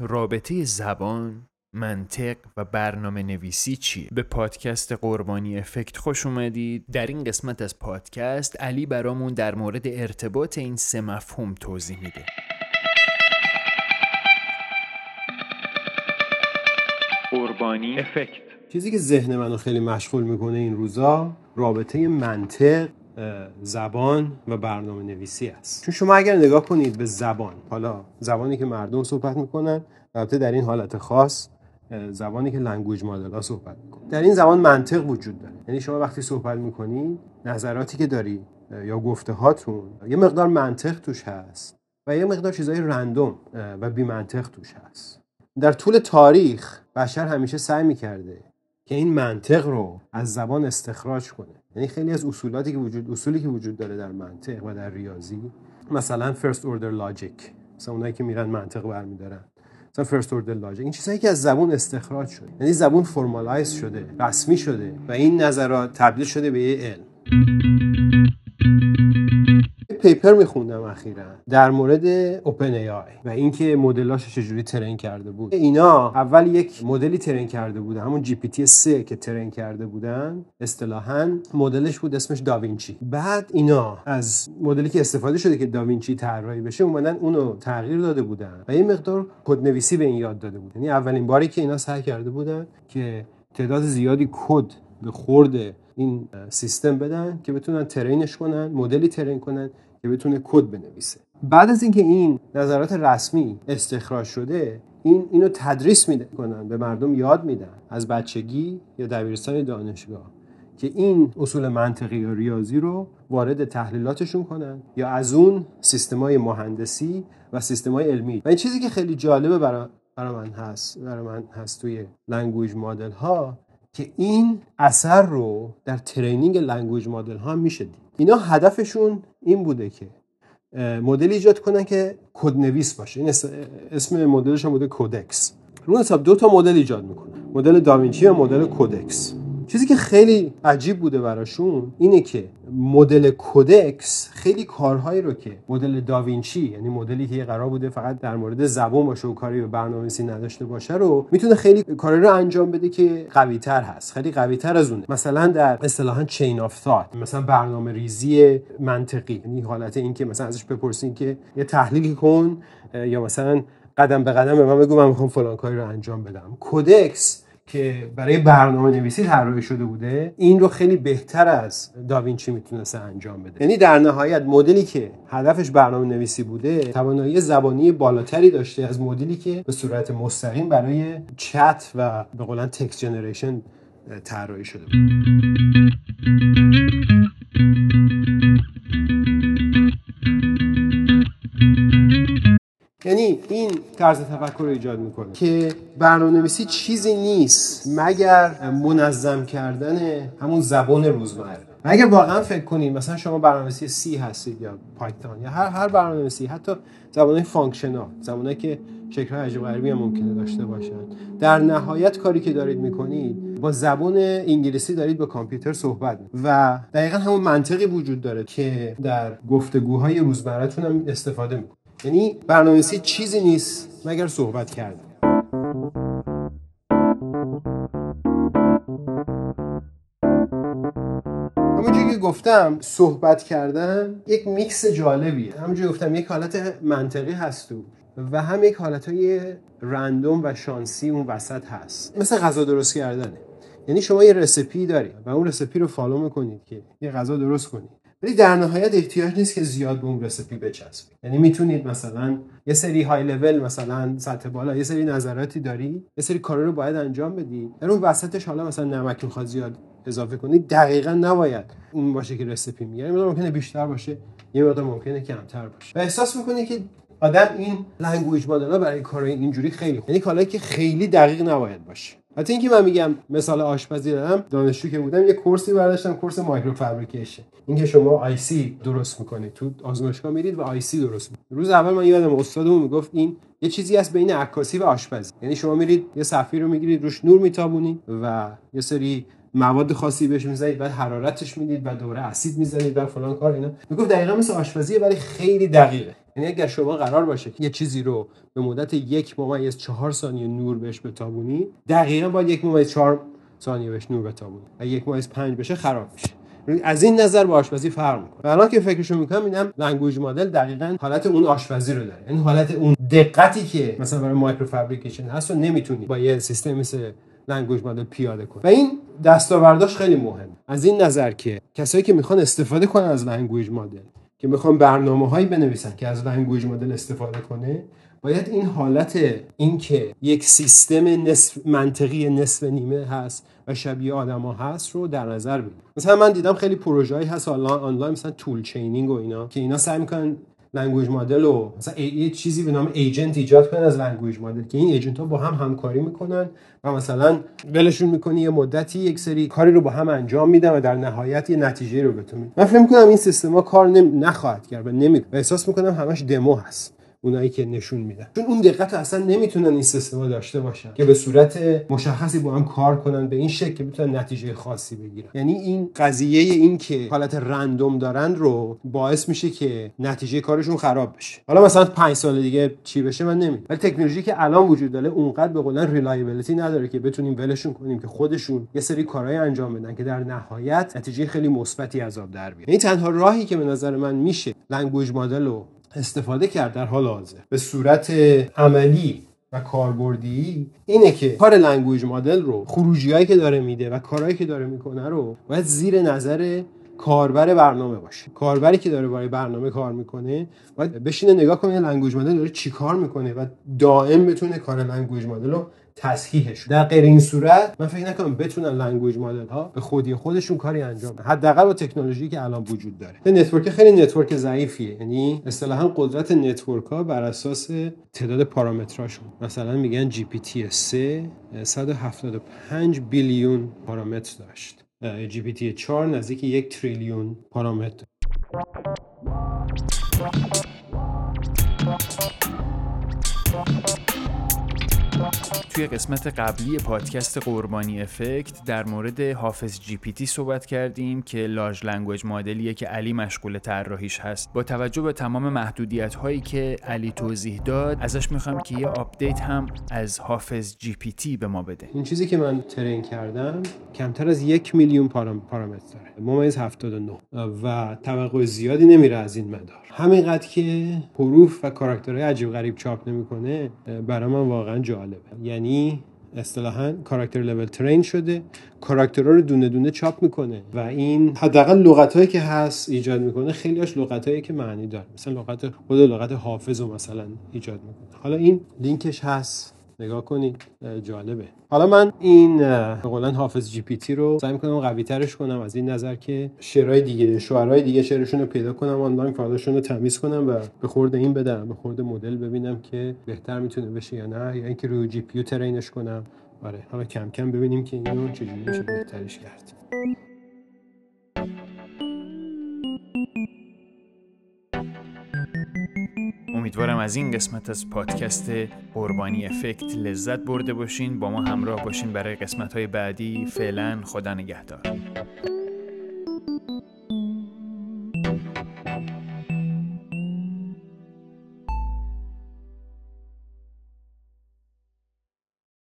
رابطه زبان منطق و برنامه نویسی چیه؟ به پادکست قربانی افکت خوش اومدید. در این قسمت از پادکست علی برامون در مورد ارتباط این سه مفهوم توضیح میده. قربانی افکت. چیزی که ذهن منو خیلی مشغول می‌کنه این روزا رابطه منطق زبان و برنامه نویسی است. چون شما اگر نگاه کنید به زبان حالا زبانی که مردم صحبت می‌کنن البته در این حالت خاص زبانی که language model صحبت می‌کنن. در این زبان منطق وجود داره. یعنی شما وقتی صحبت می‌کنید نظراتی که داری یا گفته هاتون یه مقدار منطق توش هست و یه مقدار چیزای random و بی منطق توش هست. در طول تاریخ بشر همیشه سعی می‌کرده که این منطق رو از زبان استخراج کنه. یعنی خیلی از اصولاتی که وجود اصولی که وجود داره در منطق و در ریاضی مثلا first order logic مثلا اونایی که میرن منطق برمیدارن. مثلا first order logic این چیزایی که از زبان استخراج شده. یعنی زبان formalize شده رسمی شده و این نظرات تبدیل شده به یه علم. paper میخوندم اخیرا در مورد OpenAI و اینکه مدلاش چجوری train کرده بود. اینا اول یک مدلی train کرده بودن همون GPT 3 که train کرده بودن اصطلاحا. مدلش بود اسمش Davinci. بعد اینا از مدلی که استفاده شده که Davinci طراحی بشه اومدن اونو تغییر داده بودن و یه مقدار کدنویسی به این یاد داده بود یعنی اولین باری که اینا سعی کرده بودن که تعداد زیادی کد به خورد این سیستم بدن که بتونن ترینش کنن مدلی ترین کنن که بتونه کد بنویسه. بعد از اینکه این نظرات رسمی استخراج شده این اینو تدریس می‌کنن به مردم یاد میدن از بچگی یا دبیرستان دانشگاه که این اصول منطقی یا ریاضی رو وارد تحلیلاتشون کنن یا از اون سیستمای مهندسی و سیستمای علمی. و این چیزی که خیلی جالبه برای برای من هست برای من هست توی language model ها که این اثر رو در training language model ها میشه دید. اینا هدفشون این بوده که مدل ایجاد کنن که کدنویس باشه. این اسم مدلش هم بوده Codex. رو حساب دو تا مدل ایجاد می‌کنن. مدل Davinci و مدل Codex. چیزی که خیلی عجیب بوده براشون اینه که مدل Codex خیلی کارهایی رو که مدل Davinci یعنی مدلی که قرار بوده فقط در مورد زبان باشه و کاری به برنامه‌نویسی نداشته باشه رو می‌تونه خیلی کاری رو انجام بده که قوی تر هست خیلی قوی تر از اونه. مثلا در اصطلاحا chain of thought مثلا برنامه ریزی منطقی یعنی حالت این که مثلا ازش بپرسین که یه تحلیلی کن یا مثلا قدم به قدم به من بگو من می‌خوام فلان کاری رو انجام بدم. کودکس که برای برنامه نویسی طراحی شده بوده این رو خیلی بهتر از داوینچی می‌تونسته انجام بده. یعنی در نهایت مدلی که هدفش برنامه نویسی بوده توانایی زبانی بالاتری داشته از مدلی که به صورت مستقیم برای چت و به قولن تکست جنریشن طراحی شده بود یعنی این طرز تفکر رو ایجاد می‌کنه. که برنامه نویسی چیزی نیست مگر منظم کردن همون زبان روزمره. اگر واقعا فکر کنید مثلا شما برنامه‌نویسی C هستید یا Python یا هر هر برنامه‌نویسی حتی زبانهای functional زبانهایی که شکل‌های عجیب غریبی هم ممکنه داشته باشن. در نهایت کاری که دارید می‌کنید با زبان انگلیسی دارید با کامپیوتر صحبت و دقیقا همون منطقی وجود داره که در گفتگوهای روزمرهتون هم استفاده می‌کنید. یعنی برنامه‌نویسی چیزی نیست مگر صحبت کردن همونجوری که گفتم صحبت کردن یک میکس جالبیه. همونجوری گفتم یک حالت منطقی هست تو و هم یک حالت های random و شانسی اون وسط هست. مثل غذا درست کردنه. یعنی شما یه recipe دارید و اون recipe رو follow می‌کنید که یه غذا درست کنید. ولی در نهایت احتیاج نیست که زیاد به اون recipe بچسبید یعنی می‌تونید مثلا یه سری های لول مثلا سطح بالا یه سری نظراتی داری یه سری کارا رو باید انجام بدی. در اون وسطش حالا مثلا نمک می‌خواد زیاد اضافه کنید دقیقا نباید اون باشه که recipe میگه یعنی ممکنه بیشتر باشه یه مقدار ممکنه کمتر باشه. و احساس می‌کنه که آدم این language model برای کارهای اینجوری خیلی یعنی کارایی که خیلی دقیق نباید باشه. حتی اینکه من میگم مثال آشپزی دادم دانشجو که بودم یه course ی برداشتم course microfabrication اینکه شما IC درست می‌کنید. تو آزمایشگاه میرید و IC درست می‌کنید. روز اول من یادم استادمون می‌گفت این یه چیزی هست بین عکاسی و آشپزی. یعنی شما میرید یه صفحه رو می‌گیرید روش نور میتابونید و یه سری مواد خاصی بهش می‌زنید بعد حرارتش می‌دید و دوباره اسید می‌زنید و فلان کار اینا. می‌گفت دقیقا مثل آشپزیه ولی خیلی دقیقه. یعنی اگر شما قرار باشه یه چیزی رو به مدت یک ممیز چهار ثانیه نور بهش بتابونی دقیقا باید یک ممیز چهار ثانیه بهش نور بتابونی. و یک ممیز پنج بشه خراب میشه. از این نظر با آشپزی فرق می‌کنه. الان که فکرشو می‌کنم اینم language model دقیقا حالت اون آشپزی رو داره. یعنی حالت اون دقتی که مثلا برای microfabrication هست رو نمی‌تونی با یه سیستم مثل language model پیاده کنی. و این دستاورداش خیلی مهم از این نظر که کسایی که می‌خوان استفاده کنن از language model که می‌خوان برنامه هایی بنویسن که از language model استفاده کنه باید این حالت اینکه یک سیستم نصف منطقی نصف نیمه هست و شبیه آدما هست رو در نظر بگیرید. مثلا من دیدم خیلی پروژه‌ای هست آنلاین مثلا tool chaining و اینا که اینا سعی می‌کنن language model و مثلا یه چیزی به نام agent ایجاد کنن از language model که این agent ها با هم همکاری می‌کنن و مثلا ولشون می‌کنی یه مدتی یک سری کاری رو با هم انجام میدن و در نهایت یه نتیجه رو بهتون من فکر می‌کنم این سیستما کار نم... نخواهد کرد و نمی و احساس می‌کنم همش دمو هست. اونایی که نشون میدن. چون اون دقت اصلا نمی‌تونن این سیستما داشته باشن که به صورت مشخصی با هم کار کنن به این شکل که بتونن نتیجه خاصی بگیرن. یعنی این قضیه این که حالت random دارن رو باعث میشه که نتیجه کارشون خراب بشه. حالا مثلا 5 سال دیگه چی بشه من نمی‌دونم. ولی تکنولوژی که الان وجود داره اونقدر به قولن reliability نداره که بتونیم ولشون کنیم که خودشون یه سری کارهای انجام بدن که در نهایت نتیجه خیلی مثبتی از آب در بیاد. یعنی تنها راهی که به نظر من میشه language model رو استفاده کرد در حال حاضر. به صورت عملی و کاربردی اینه که کار language model رو خروجی که داره میده و کارهایی که داره می‌کنه رو باید زیر نظر کاربر برنامه باشه. کاربری که داره برای برنامه کار می‌کنه باید بشینه نگاه کنه language model داره چی کار می‌کنه و دائم بتونه کار language model رو تصحیحش. در غیر این صورت من فکر نکنم بتونن language model ها به خودی خودشون کاری انجام بدن. حداقل با تکنولوژی که الان وجود داره. network خیلی network ضعیفیه. یعنی اصطلاحا قدرت network ها بر اساس تعداد پارامتراشون مثلا میگن جی پی تی 3 175 billion پارامتر داشت. جی پی تی 4 نزدیک یک تریلیون پارامتر. توی قسمت قبلی پادکست قربانی افکت در مورد حافظ جی پی تی صحبت کردیم که large language model یه که علی مشغول طراحیش هست. با توجه به تمام محدودیت هایی که علی توضیح داد ازش می‌خوام که یه update هم از حافظ جی پی تی به ما بده. این چیزی که من train کردم کمتر از یک میلیون پارام... پارامتر داره ممیز 79 و توقع زیادی نمیره از این مدار. همینقدر که حروف و کاراکترهای عجیب غریب چاپ نمی‌کنه برای من واقعا جالبه. یعنی اصطلاحا کاراکتر لول ترین شده. کاراکترها رو دونه دونه چاپ می‌کنه و این حداقل لغت هایی که هست ایجاد می‌کنه خیلیاش لغت هایی که معنی داره. مثلا لغت خود لغت حافظ رو مثلا ایجاد می‌کنه. حالا این لینکش هست. نگاه کنید جالبه. حالا من این به حافظ جی پی تی رو سعی می‌کنم قوی ترش کنم از این نظر که شعرهای دیگه شعرهای دیگه شعرشون رو پیدا کنم آنلاین فایلشون رو تمیز کنم و به خورد این بدم به خورد مدل ببینم که بهتر می‌تونه بشه یا نه یا اینکه روی GPU train ش کنم. آره حالا کم کم ببینیم که اینو چجوری میشه بهترش کرد. امیدوارم از این قسمت از پادکست قربانی افکت لذت برده باشین با ما همراه باشین برای قسمت های بعدی. فعلا خدا نگهدار.